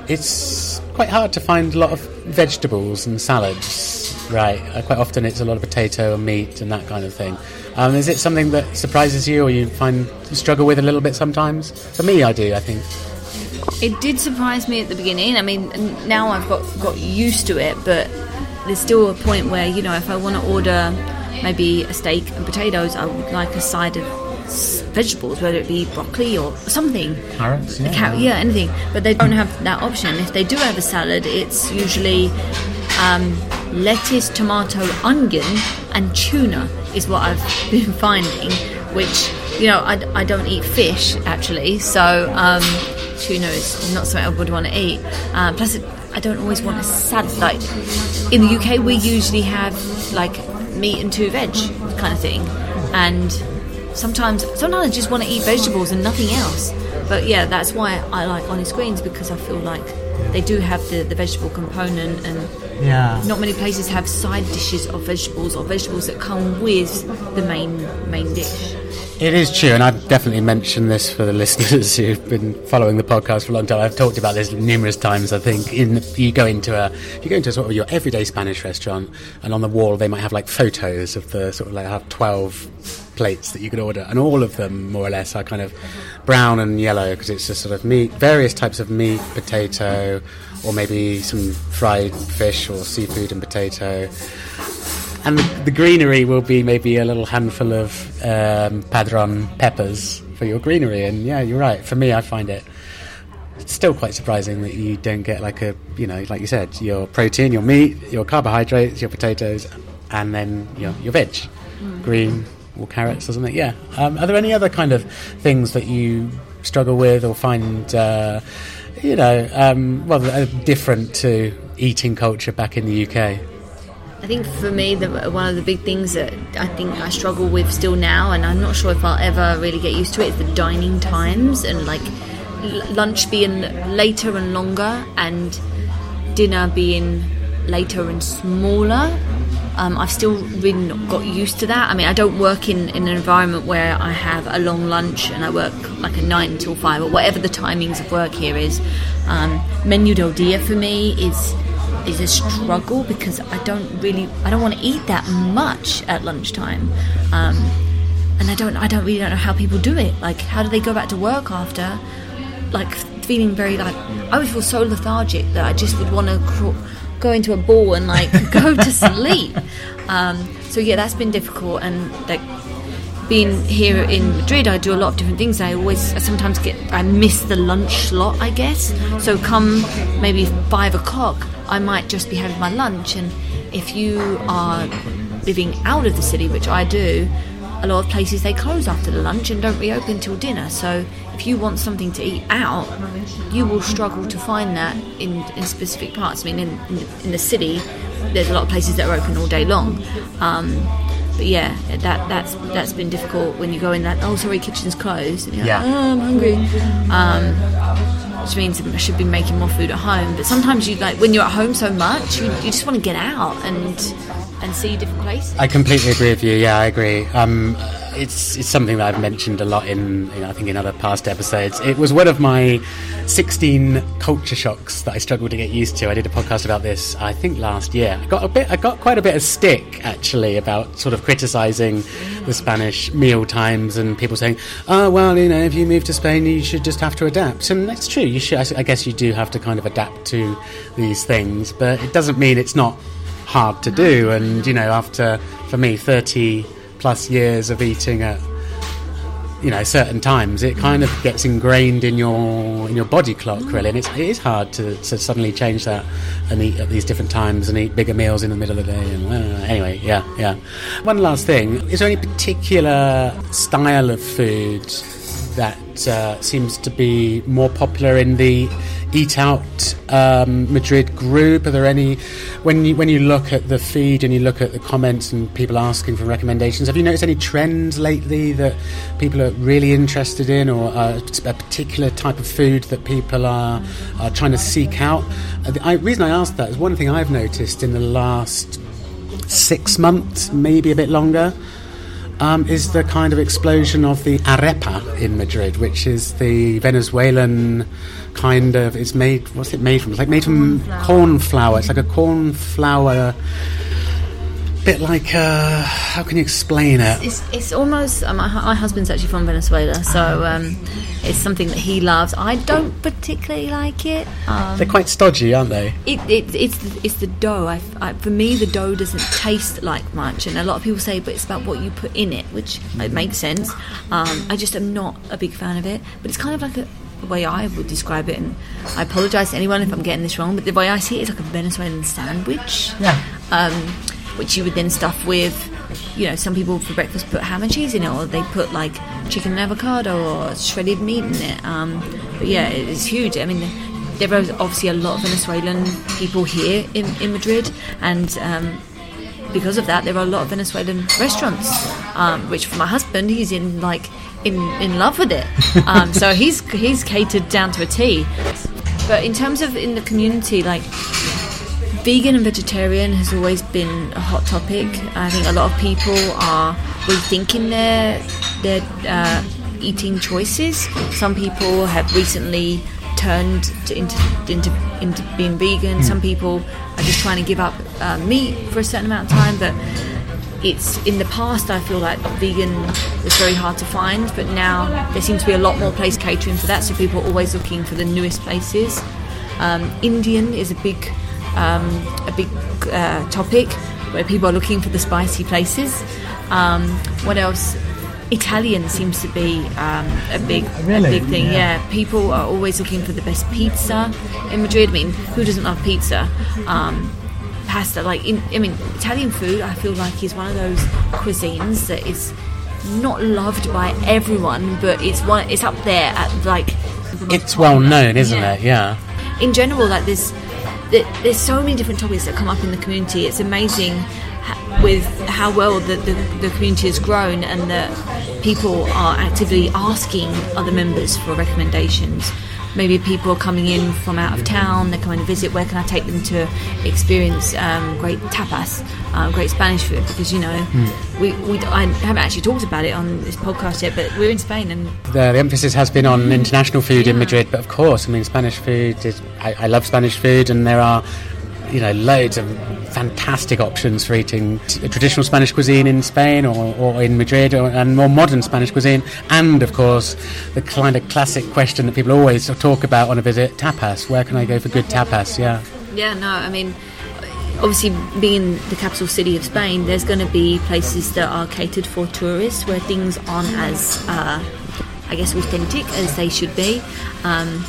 it's quite hard to find a lot of vegetables and salads, right? Uh, quite often it's a lot of potato and meat and that kind of thing. Um, is it something that surprises you or you find you struggle with a little bit sometimes? For me, I do, I think. It did surprise me at the beginning. I mean, now I've got got used to it, but there's still a point where you know if I want to order maybe a steak and potatoes, I would like a side of vegetables, whether it be broccoli or something. Carrots, A carrot, yeah, anything. But they don't have that option. If they do have a salad, it's usually um, lettuce, tomato, onion, and tuna is what I've been finding. Which you know, I, I don't eat fish actually, so um, tuna is not something I would want to eat. Uh, plus, it, I don't always want a salad. Like in the UK, we usually have like meat and two veg kind of thing, and sometimes sometimes I just want to eat vegetables and nothing else. But yeah, that's why I like honest greens because I feel like they do have the, the vegetable component and Yeah. not many places have side dishes of vegetables or vegetables that come with the main main dish. It is true, and I've definitely mentioned this for the listeners who've been following the podcast for a long time. I've talked about this numerous times. I think in you go into a you go into sort of your everyday Spanish restaurant, and on the wall they might have like photos of the sort of like have twelve plates that you could order, and all of them more or less are kind of brown and yellow because it's just sort of meat, various types of meat, potato, or maybe some fried fish or seafood and potato. And the, greenery will be maybe a little handful of um, padron peppers for your greenery. And yeah, you're right. For me, I find it it's still quite surprising that you don't get like a, you know, like you said, your protein, your meat, your carbohydrates, your potatoes, and then your, your veg, green or carrots or something. Yeah. Um, are there any other kind of things that you struggle with or find, uh, you know, um, well, uh, different to eating culture back in the UK? I think for me, the, one of the big things that I think I struggle with still now, and I'm not sure if I'll ever really get used to it, is the dining times and like lunch being later and longer, and dinner being later and smaller. Um, I've still really not got used to that. I mean, I don't work in, in an environment where I have a long lunch and I work like a nine until five or whatever the timings of work here is. Um, menu del dia for me is is a struggle because I don't really I don't want to eat that much at lunchtime, um, and I don't I don't really don't know how people do it. Like, how do they go back to work after? Like feeling very like I would feel so lethargic that I just would want to crawl, go into a ball and like go to sleep. Um, so yeah, that's been difficult and like being here in Madrid, I do a lot of different things. I always, I sometimes get, I miss the lunch slot, I guess. So come maybe five o'clock, I might just be having my lunch. And if you are living out of the city, which I do, a lot of places they close after the lunch and don't reopen till dinner. So if you want something to eat out, you will struggle to find that in, in specific parts. I mean, in, in, in the city, there's a lot of places that are open all day long. Um, but yeah, that that's that's been difficult when you go in that. Oh, sorry, kitchen's closed. Yeah. Like, oh, I'm hungry. Um, which means I should be making more food at home. But sometimes you like when you're at home so much, you, you just want to get out and and see different places. I completely agree with you. Yeah, I agree. Um, it's it's something that I've mentioned a lot in, in I think in other past episodes. It was one of my 16 culture shocks that I struggled to get used to. I did a podcast about this I think last year. I got a bit I got quite a bit of stick actually about sort of criticizing the Spanish meal times and people saying, "Oh, well, you know, if you move to Spain, you should just have to adapt." And that's true. You should I guess you do have to kind of adapt to these things, but it doesn't mean it's not hard to do. And you know, after for me, thirty plus years of eating at you know certain times, it kind of gets ingrained in your in your body clock, really. And it's, it is hard to, to suddenly change that and eat at these different times and eat bigger meals in the middle of the day. And uh, anyway, yeah, yeah. One last thing: is there any particular style of food that uh, seems to be more popular in the Eat Out um, Madrid group? Are there any when you when you look at the feed and you look at the comments and people asking for recommendations? Have you noticed any trends lately that people are really interested in, or a particular type of food that people are are trying to seek out? Uh, the I, reason I asked that is one thing I've noticed in the last six months, maybe a bit longer um, is the kind of explosion of the arepa in Madrid, which is the Venezuelan kind of. It's made. What's it made from? It's like made from corn flour. It's like a corn flour. Bit like uh, how can you explain it? It's, it's almost uh, my, my husband's actually from Venezuela, so um, it's something that he loves. I don't particularly like it. Um, They're quite stodgy, aren't they? it, it it's the, it's the dough. I, I, for me, the dough doesn't taste like much, and a lot of people say, but it's about what you put in it, which it makes sense. Um, I just am not a big fan of it, but it's kind of like a the way I would describe it, and I apologise to anyone if I'm getting this wrong, but the way I see it is like a Venezuelan sandwich. Yeah. Um, which you would then stuff with, you know, some people for breakfast put ham and cheese in it, or they put like chicken and avocado or shredded meat in it. Um, but yeah, it's huge. I mean, there are obviously a lot of Venezuelan people here in, in Madrid, and um, because of that, there are a lot of Venezuelan restaurants. Um, which for my husband, he's in like in in love with it. Um, so he's he's catered down to a T. But in terms of in the community, like vegan and vegetarian has always been a hot topic. I think a lot of people are rethinking their their uh, eating choices. Some people have recently turned to, into, into into being vegan. Some people are just trying to give up uh, meat for a certain amount of time, but it's in the past I feel like vegan was very hard to find, but now there seems to be a lot more place catering for that. So people are always looking for the newest places. Um, Indian is a big um, a big uh, topic where people are looking for the spicy places. Um, what else? Italian seems to be um, a big Really? a big thing. Yeah. Yeah. people are always looking for the best pizza in Madrid. I mean, who doesn't love pizza? Um, pasta, like in, I mean, Italian food. I feel like is one of those cuisines that is not loved by everyone, but it's one. It's up there at like. the It's well known, isn't Yeah it? Yeah. in general, like there- there's so many different topics that come up in the community. It's amazing with how well the, the, the community has grown and that people are actively asking other members for recommendations. Maybe people are coming in from out of town, they're coming to visit. Where can I take them to experience um, great tapas, uh, great Spanish food? Because you know, we, we I haven't actually talked about it on this podcast yet, but we're in Spain and the, the emphasis has been on international food in Madrid, but of course, I mean, Spanish food is. I, I love Spanish food, and there are, you know, loads of fantastic options for eating t- traditional Spanish cuisine in Spain or, or in Madrid, or, and more modern Spanish cuisine, and of course, the kind of classic question that people always talk about on a visit: tapas. Where can I go for good tapas? Yeah. Yeah, no, I mean, obviously, being the capital city of Spain, there's going to be places that are catered for tourists where things aren't as, uh, I guess, authentic as they should be. Um,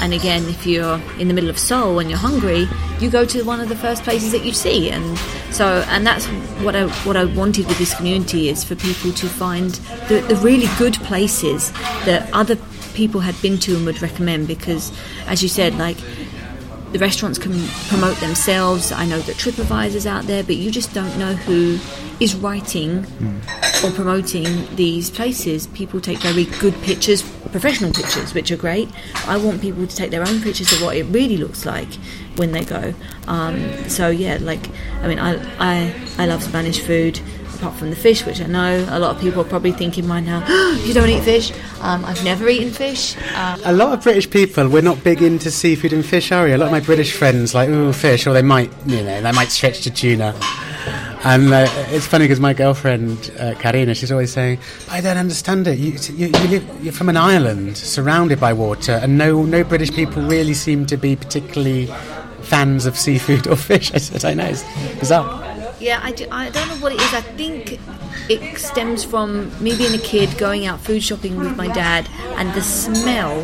And again, if you're in the middle of Sol and you're hungry, you go to one of the first places that you see. And so, and that's what I what I wanted with this community is for people to find the, the really good places that other people had been to and would recommend. Because, as you said, like the restaurants can promote themselves. I know that TripAdvisor's out there, but you just don't know who is writing mm. or promoting these places. People take very good pictures, professional pictures, which are great. I want people to take their own pictures of what it really looks like when they go. Um, so yeah, like I mean, I I I love Spanish food apart from the fish, which I know a lot of people are probably thinking right now, you don't eat fish. Um, I've never eaten fish. Um, a lot of British people, we're not big into seafood and fish, are we? A lot of my British friends like, ooh, fish, or they might, you know, they might stretch to tuna. And uh, it's funny because my girlfriend uh, Karina, she's always saying, "I don't understand it. You, you, you live, you're from an island surrounded by water, and no, no British people really seem to be particularly fans of seafood or fish." I said, "I know, it's bizarre." Yeah, I, do, I don't know what it is. I think it stems from me being a kid going out food shopping with my dad and the smell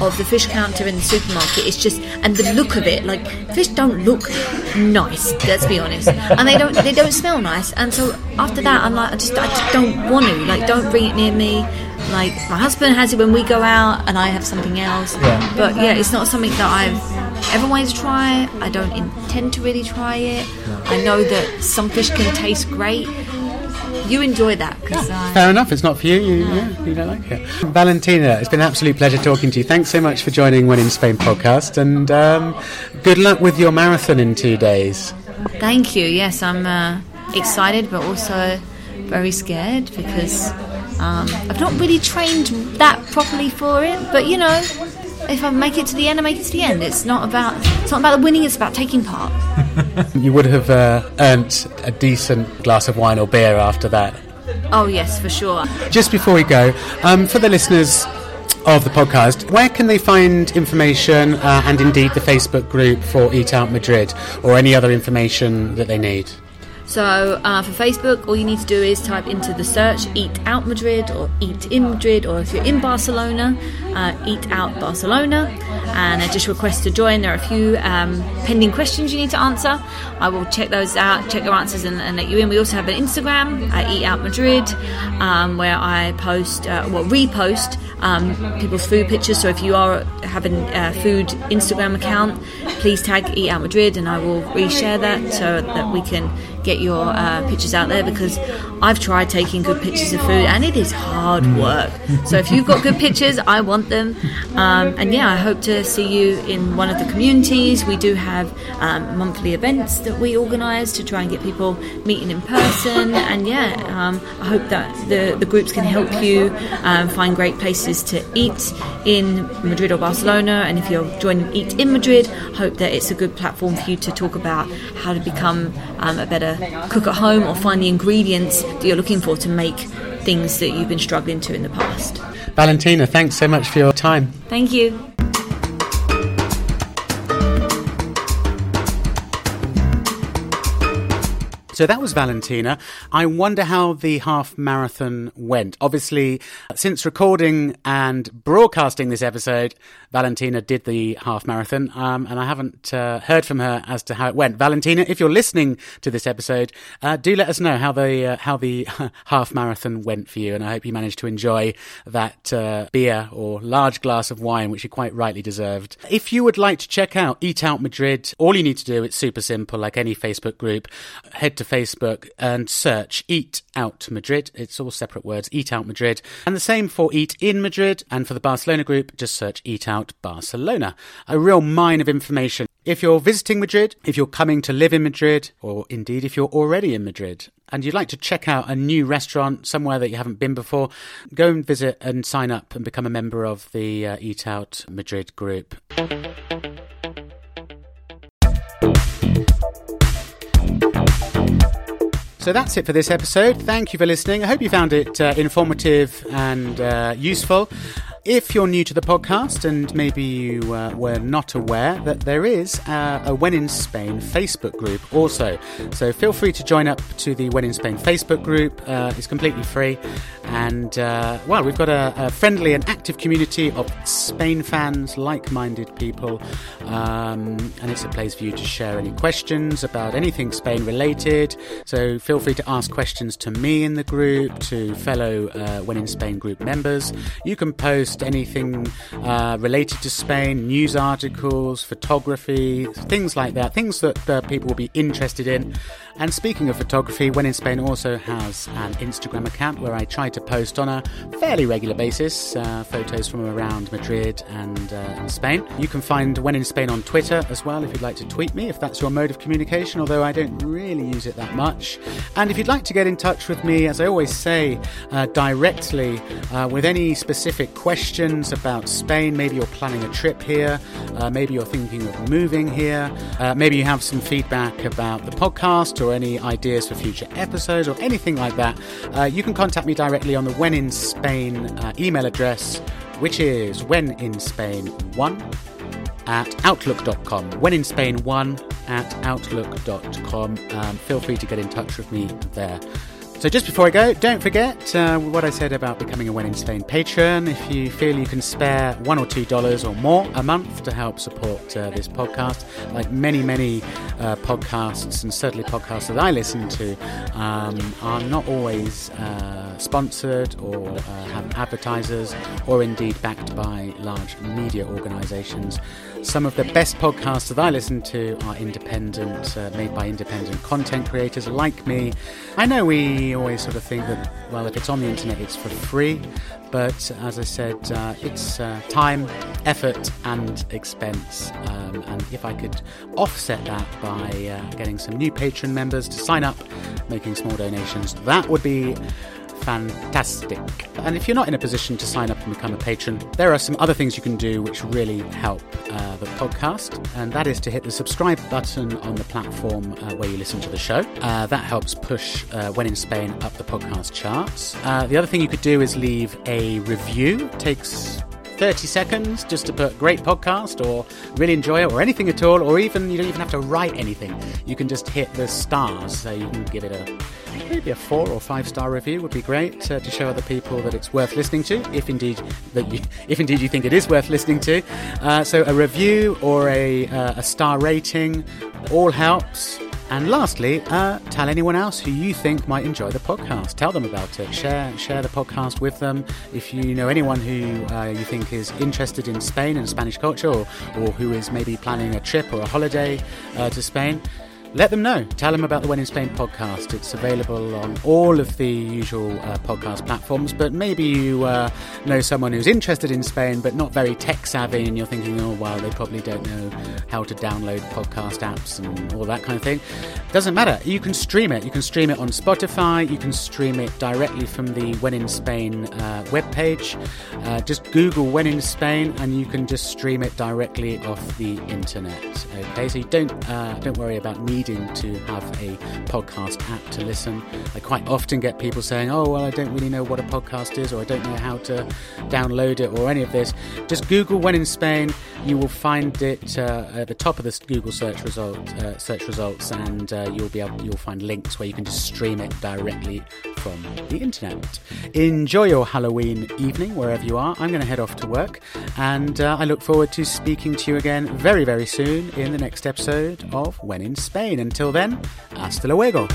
of the fish counter in the supermarket is just and the look of it like fish don't look nice let's be honest and they don't they don't smell nice and so after that I'm like I just I just don't want to like don't bring it near me like my husband has it when we go out and I have something else yeah. but yeah it's not something that I've ever wanted to try I don't intend to really try it I know that some fish can taste great you enjoy that. Yeah, fair enough. It's not for you. You, yeah, you don't like it. Valentina, it's been an absolute pleasure talking to you. Thanks so much for joining When in Spain podcast, and um, good luck with your marathon in two days. Thank you. Yes, I'm uh, excited, but also very scared because um, I've not really trained that properly for it. But you know, if I make it to the end, I make it to the end. It's not about it's not about the winning. It's about taking part. you would have uh, earned a decent glass of wine or beer after that. Oh yes, for sure. Just before we go, um, for the listeners of the podcast, where can they find information uh, and indeed the Facebook group for Eat Out Madrid or any other information that they need? So uh, for Facebook, all you need to do is type into the search Eat Out Madrid or Eat in Madrid, or if you're in Barcelona, uh, Eat Out Barcelona, and I just request to join. There are a few um, pending questions you need to answer. I will check those out, check your answers, and, and let you in. We also have an Instagram, uh, Eat Out Madrid, um, where I post, uh, well, repost um, people's food pictures. So if you are having a food Instagram account, please tag Eat Out Madrid, and I will reshare that so that we can get your uh, pictures out there because I've tried taking good pictures of food and it is hard mm. work. So if you've got good pictures, I want them. Um, and yeah, I hope to see you in one of the communities. We do have um, monthly events that we organise to try and get people meeting in person. And yeah, um, I hope that the, the groups can help you um, find great places to eat in Madrid or Barcelona. And if you're joining Eat in Madrid, hope that it's a good platform for you to talk about how to become um, a better cook at home or find the ingredients that you're looking for to make things that you've been struggling to in the past. Valentina, thanks so much for your time. Thank you. So that was Valentina. I wonder how the half marathon went. Obviously, since recording and broadcasting this episode, Valentina did the half marathon, um, and I haven't uh, heard from her as to how it went. Valentina, if you're listening to this episode, uh, do let us know how the uh, how the half marathon went for you, and I hope you managed to enjoy that uh, beer or large glass of wine, which you quite rightly deserved. If you would like to check out Eat Out Madrid, all you need to do it's super simple, like any Facebook group. Head to Facebook and search Eat Out Madrid. It's all separate words. Eat Out Madrid, and the same for Eat in Madrid, and for the Barcelona group, just search Eat Out Barcelona. A real mine of information. If you're visiting Madrid, if you're coming to live in Madrid, or indeed if you're already in Madrid, and you'd like to check out a new restaurant somewhere that you haven't been before, go and visit and sign up and become a member of the uh, Eat Out Madrid group. So that's it for this episode. Thank you for listening. I hope you found it uh, informative and uh, useful. If you're new to the podcast and maybe you uh, were not aware that there is uh, a When in Spain Facebook group also. So feel free to join up to the When in Spain Facebook group. Uh, it's completely free. And uh, well, we've got a, a, friendly and active community of Spain fans, like minded people. Um, and it's a place for you to share any questions about anything Spain related. So feel free to ask questions to me in the group, to fellow uh, When in Spain group members. You can post post anything uh, related to Spain, news articles, photography, things like that, things that uh, people will be interested in. And speaking of photography, When in Spain also has an Instagram account where I try to post on a fairly regular basis uh, photos from around Madrid and, uh, and, Spain. You can find When in Spain on Twitter as well if you'd like to tweet me, if that's your mode of communication, although I don't really use it that much. And if you'd like to get in touch with me, as I always say, uh, directly uh, with any specific questions about Spain, maybe you're planning a trip here, uh, maybe you're thinking of moving here, uh, maybe you have some feedback about the podcast or any ideas for future episodes or anything like that, uh, you can contact me directly on the When in Spain uh, email address, which is when in Spain one at outlook.com. When in Spain one at outlook.com. Um, feel free to get in touch with me there. So, just before I go, don't forget uh, what I said about becoming a When in Spain patron. If you feel you can spare one or two dollars or more a month to help support uh, this podcast, like many, many uh, podcasts, and certainly podcasts that I listen to, um, are not always uh, sponsored or uh, have advertisers or indeed backed by large media organizations. Some of the best podcasts that I listen to are independent, uh, made by independent content creators like me. I know we always sort of think that, well, if it's on the internet, it's for free. But as I said, uh, it's uh, time, effort, and expense. Um, and if I could offset that by uh, getting some new patron members to sign up, making small donations, that would be fantastic. And if you're not in a position to sign up and become a patron, there are some other things you can do which really help uh, the podcast, and that is to hit the subscribe button on the platform uh, where you listen to the show. Uh, that helps push uh, When in Spain up the podcast charts. Uh, the other thing you could do is leave a review. It takes 30 seconds just to put great podcast or really enjoy it or anything at all, or even you don't even have to write anything. You can just hit the stars, so you can give it a maybe a four or five star review would be great uh, to show other people that it's worth listening to, if indeed that you, if indeed you think it is worth listening to. Uh, so a review or a, uh, a star rating all helps. And lastly, uh, tell anyone else who you think might enjoy the podcast. Tell them about it. Share share the podcast with them. If you know anyone who uh, you think is interested in Spain and Spanish culture, or, or who is maybe planning a trip or a holiday uh, to Spain, let them know. Tell them about the When in Spain podcast. It's available on all of the usual uh, podcast platforms, but maybe you uh, know someone who's interested in Spain but not very tech savvy and you're thinking, oh, well, they probably don't know how to download podcast apps and all that kind of thing. Doesn't matter. You can stream it. You can stream it on Spotify. You can stream it directly from the When in Spain uh, webpage. Uh, just Google When in Spain and you can just stream it directly off the internet. Okay, so you don't, uh, don't worry about me needing to have a podcast app to listen. I quite often get people saying, Oh, well, I don't really know what a podcast is, or I don't know how to download it, or any of this. Just Google When in Spain. You will find it uh, at the top of the Google search result uh, search results, and uh, you'll be able, you'll find links where you can just stream it directly from the internet. Enjoy your Halloween evening wherever you are. I'm going to head off to work, and uh, I look forward to speaking to you again very, very soon in the next episode of When in Spain. Until then, hasta luego.